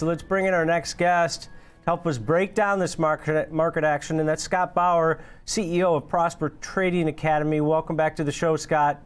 So let's bring in our next guest to help us break down this market, market action. And that's Scott Bauer, CEO of Prosper Trading Academy. Welcome back to the show, Scott.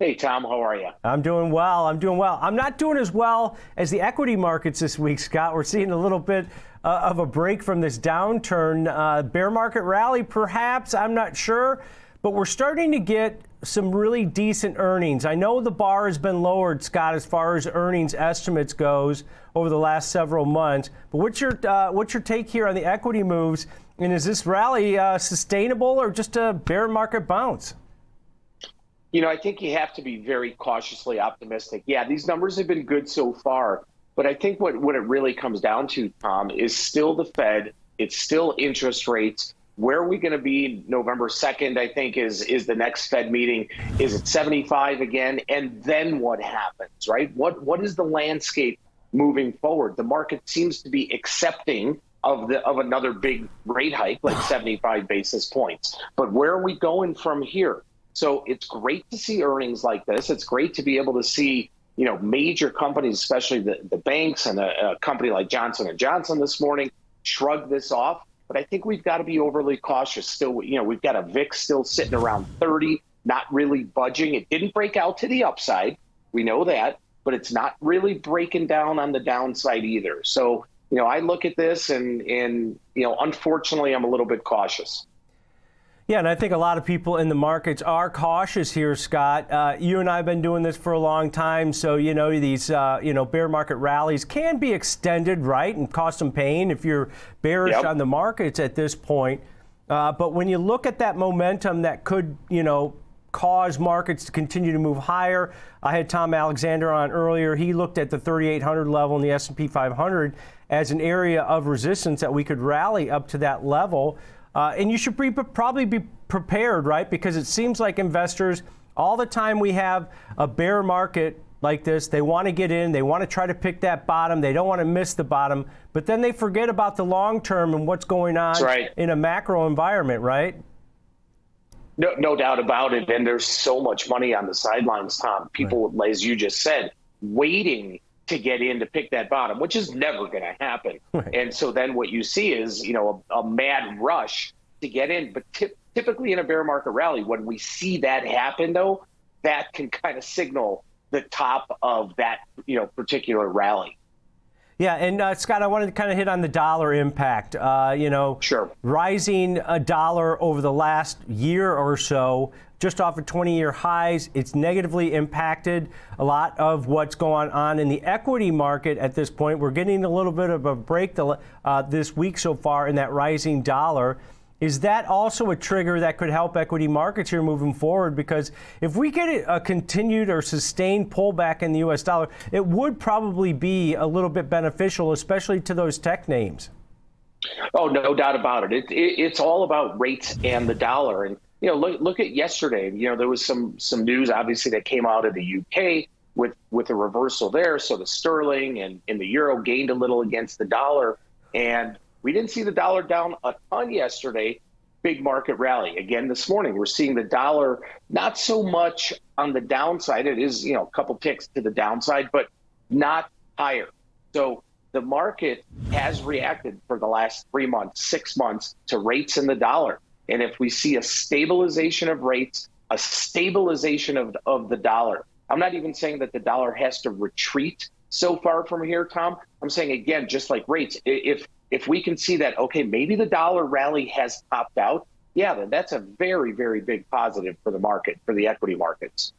Hey, Tom, how are you? I'm doing well. I'm doing well. I'm not doing as well as the equity markets this week, Scott. We're seeing a little bit uh, of a break from this downturn. Uh, bear market rally, perhaps. I'm not sure. But we're starting to get some really decent earnings. I know the bar has been lowered, Scott, as far as earnings estimates goes over the last several months. But what's your uh, what's your take here on the equity moves? And is this rally uh, sustainable or just a bear market bounce? You know, I think you have to be very cautiously optimistic. Yeah, these numbers have been good so far, but I think what, what it really comes down to, Tom, is still the Fed. It's still interest rates. Where are we going to be November 2nd, I think, is, is the next Fed meeting. Is it 75 again? And then what happens, right? What What is the landscape moving forward? The market seems to be accepting of the of another big rate hike, like 75 basis points. But where are we going from here? So it's great to see earnings like this. It's great to be able to see, you know, major companies, especially the, the banks and a, a company like Johnson and Johnson this morning, shrug this off. But I think we've got to be overly cautious. Still, you know, we've got a VIX still sitting around 30, not really budging. It didn't break out to the upside. We know that, but it's not really breaking down on the downside either. So, you know, I look at this and and you know, unfortunately, I'm a little bit cautious. Yeah, and I think a lot of people in the markets are cautious here, Scott. Uh, you and I have been doing this for a long time, so you know these uh, you know bear market rallies can be extended, right, and cause some pain if you're bearish yep. on the markets at this point. Uh, but when you look at that momentum that could you know cause markets to continue to move higher, I had Tom Alexander on earlier. He looked at the 3,800 level in the S&P 500 as an area of resistance that we could rally up to that level. Uh, and you should be, probably be prepared, right? Because it seems like investors, all the time we have a bear market like this, they want to get in, they want to try to pick that bottom, they don't want to miss the bottom, but then they forget about the long term and what's going on right. in a macro environment, right? No, no doubt about it. And there's so much money on the sidelines, Tom. People, right. as you just said, waiting to get in to pick that bottom, which is never going to happen. Right. And so then what you see is, you know, a, a mad rush to get in. But t- typically in a bear market rally, when we see that happen, though, that can kind of signal the top of that, you know, particular rally. Yeah, and uh, Scott, I wanted to kind of hit on the dollar impact. Uh, you know, sure. rising a dollar over the last year or so, just off of 20-year highs. It's negatively impacted a lot of what's going on in the equity market at this point. We're getting a little bit of a break the, uh, this week so far in that rising dollar. Is that also a trigger that could help equity markets here moving forward? Because if we get a continued or sustained pullback in the US dollar, it would probably be a little bit beneficial, especially to those tech names. Oh, no doubt about it. it, it it's all about rates and the dollar. And, you know, look, look at yesterday. You know, there was some some news, obviously, that came out of the UK with, with a reversal there. So the sterling and, and the euro gained a little against the dollar. And we didn't see the dollar down a ton yesterday. Big market rally again this morning. We're seeing the dollar not so much on the downside. It is, you know, a couple ticks to the downside, but not higher. So the market has reacted for the last three months, six months to rates in the dollar. And if we see a stabilization of rates, a stabilization of, of the dollar, I'm not even saying that the dollar has to retreat so far from here, Tom. I'm saying again, just like rates, if if we can see that, okay, maybe the dollar rally has topped out, yeah, then that's a very, very big positive for the market, for the equity markets.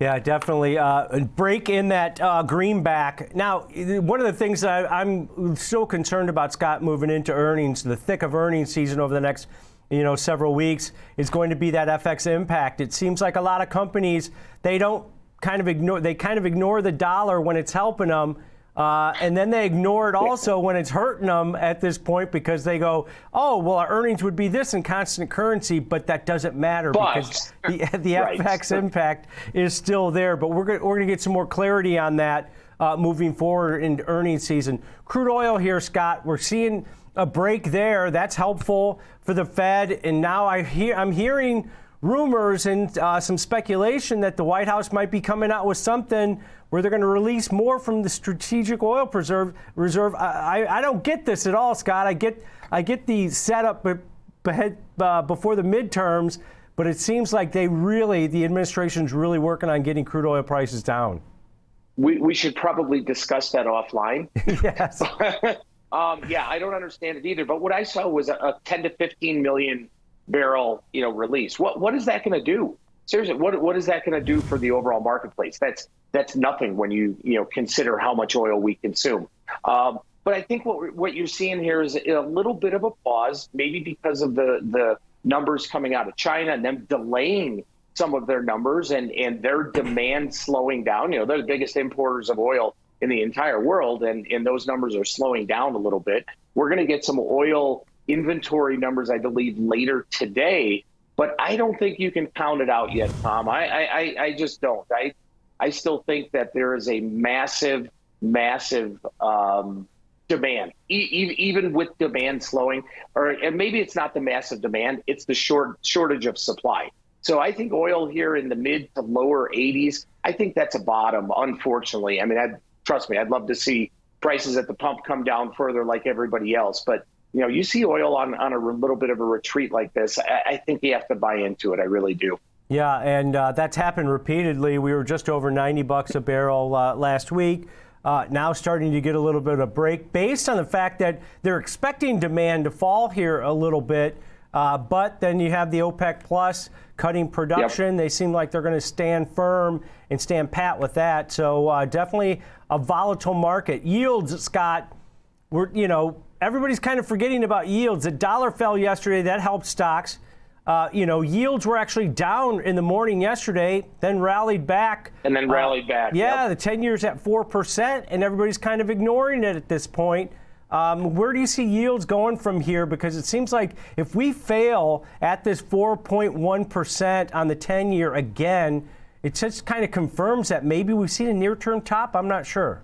Yeah, definitely. Uh, break in that uh, greenback. Now, one of the things that I, am so concerned about, Scott, moving into earnings, the thick of earnings season over the next, you know, several weeks, is going to be that FX impact. It seems like a lot of companies they don't kind of ignore they kind of ignore the dollar when it's helping them uh, and then they ignore it also when it's hurting them at this point because they go, oh, well, our earnings would be this in constant currency, but that doesn't matter but, because the, the right. FX impact is still there. But we're going we're to get some more clarity on that uh, moving forward in earnings season. Crude oil here, Scott, we're seeing a break there. That's helpful for the Fed. And now I hear, I'm hearing rumors and uh, some speculation that the White House might be coming out with something where they're going to release more from the strategic oil preserve reserve. I, I, I don't get this at all, Scott. I get I get the setup behead, uh, before the midterms, but it seems like they really the administration's really working on getting crude oil prices down. We, we should probably discuss that offline. yes. um, yeah, I don't understand it either. But what I saw was a, a 10 to 15 million barrel, you know, release. What what is that going to do? Seriously, what what is that going to do for the overall marketplace? That's that's nothing when you you know consider how much oil we consume. Um, but I think what what you're seeing here is a little bit of a pause, maybe because of the the numbers coming out of China and them delaying some of their numbers and and their demand slowing down. You know, they're the biggest importers of oil in the entire world, and and those numbers are slowing down a little bit. We're going to get some oil inventory numbers, I believe, later today. But I don't think you can count it out yet, Tom. I I, I just don't. I I still think that there is a massive, massive um, demand, e- even with demand slowing, or and maybe it's not the massive demand, it's the short shortage of supply. So I think oil here in the mid to lower 80s, I think that's a bottom. Unfortunately, I mean, I'd, trust me, I'd love to see prices at the pump come down further like everybody else, but you know, you see oil on on a little bit of a retreat like this. I, I think you have to buy into it. I really do. Yeah, and uh, that's happened repeatedly. We were just over 90 bucks a barrel uh, last week. Uh, now starting to get a little bit of break based on the fact that they're expecting demand to fall here a little bit. Uh, but then you have the OPEC Plus cutting production. Yep. They seem like they're going to stand firm and stand pat with that. So uh, definitely a volatile market. Yields, Scott, we're you know everybody's kind of forgetting about yields. The dollar fell yesterday. That helped stocks. Uh, you know, yields were actually down in the morning yesterday, then rallied back. And then rallied uh, back. Yeah, yep. the 10 years at 4%, and everybody's kind of ignoring it at this point. Um, where do you see yields going from here? Because it seems like if we fail at this 4.1% on the 10 year again, it just kind of confirms that maybe we've seen a near term top. I'm not sure.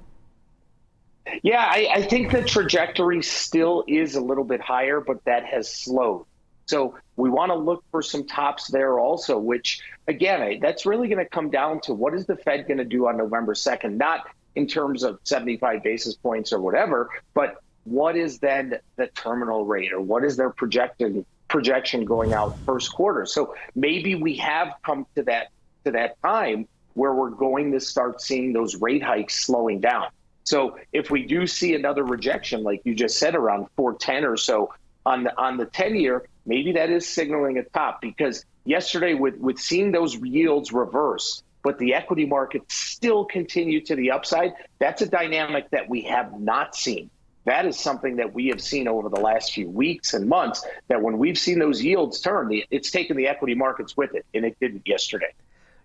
Yeah, I, I think the trajectory still is a little bit higher, but that has slowed. So we want to look for some tops there also, which again, that's really going to come down to what is the Fed going to do on November 2nd, not in terms of 75 basis points or whatever, but what is then the terminal rate or what is their projected projection going out first quarter. So maybe we have come to that to that time where we're going to start seeing those rate hikes slowing down. So if we do see another rejection, like you just said, around 410 or so on the on the 10 year, maybe that is signaling a top because yesterday with with seeing those yields reverse but the equity market still continue to the upside that's a dynamic that we have not seen. That is something that we have seen over the last few weeks and months that when we've seen those yields turn it's taken the equity markets with it and it didn't yesterday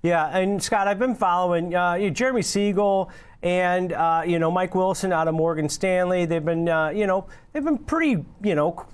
yeah, and Scott, I've been following uh, Jeremy Siegel and uh, you know Mike Wilson out of Morgan Stanley. They've been uh, you know they've been pretty you know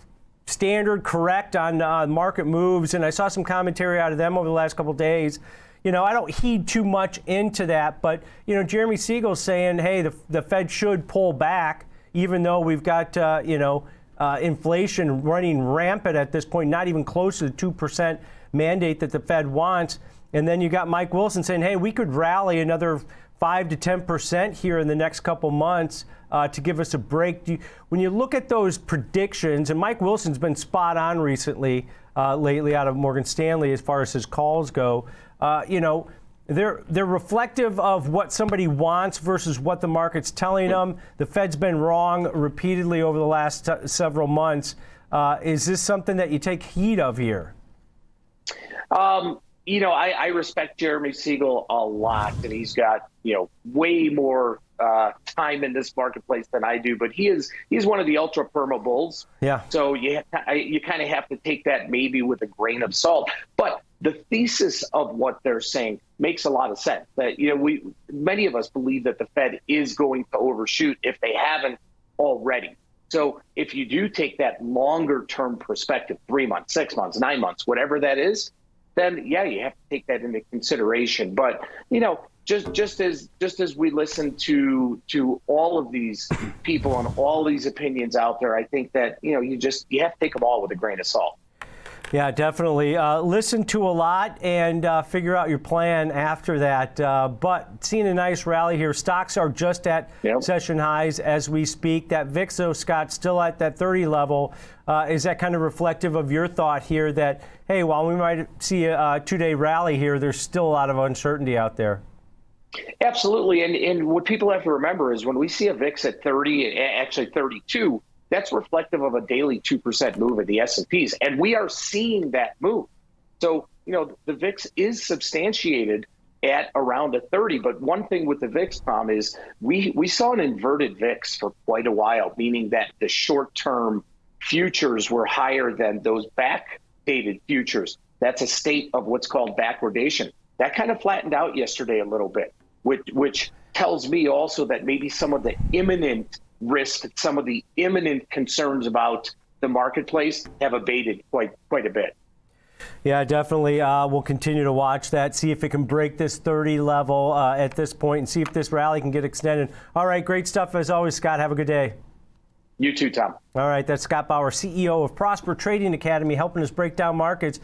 standard, correct on uh, market moves. And I saw some commentary out of them over the last couple days. You know, I don't heed too much into that, but you know, Jeremy Siegel's saying, "Hey, the, the Fed should pull back, even though we've got uh, you know uh, inflation running rampant at this point, not even close to the two percent mandate that the Fed wants." And then you got Mike Wilson saying, "Hey, we could rally another five to ten percent here in the next couple months." uh, to give us a break. You, when you look at those predictions, and Mike Wilson's been spot on recently, uh, lately out of Morgan Stanley as far as his calls go, uh, you know, they're they're reflective of what somebody wants versus what the market's telling them. The Fed's been wrong repeatedly over the last t- several months. Uh, is this something that you take heed of here? Um, you know, I, I respect Jeremy Siegel a lot, and he's got you know way more uh, time in this marketplace than I do, but he is he's one of the ultra perma bulls. Yeah. So you you kind of have to take that maybe with a grain of salt. But the thesis of what they're saying makes a lot of sense. That you know we many of us believe that the Fed is going to overshoot if they haven't already. So if you do take that longer term perspective, three months, six months, nine months, whatever that is, then yeah, you have to take that into consideration. But you know, just just as just as we listen to to all of these people and all these opinions out there, I think that you know you just you have to take them all with a grain of salt. Yeah, definitely. Uh, listen to a lot and uh, figure out your plan after that. Uh, but seeing a nice rally here. Stocks are just at Yep. session highs as we speak. That VIX, though, Scott, still at that 30 level. Uh, is that kind of reflective of your thought here that, hey, while we might see a, uh two-day rally here, there's still a lot of uncertainty out there? Absolutely, and and what people have to remember is when we see a VIX at 30, actually 32, that's reflective of a daily two percent move at the S and we are seeing that move. So you know the VIX is substantiated at around a 30. But one thing with the VIX, Tom, is we we saw an inverted VIX for quite a while, meaning that the short term futures were higher than those backdated futures. That's a state of what's called backwardation. That kind of flattened out yesterday a little bit, which, which tells me also that maybe some of the imminent risk, some of the imminent concerns about the marketplace have abated quite quite a bit. Yeah, definitely. Uh, we'll continue to watch that, see if it can break this 30 level uh, at this point, and see if this rally can get extended. All right, great stuff as always, Scott. Have a good day. You too, Tom. All right, that's Scott Bauer, CEO of Prosper Trading Academy, helping us break down markets.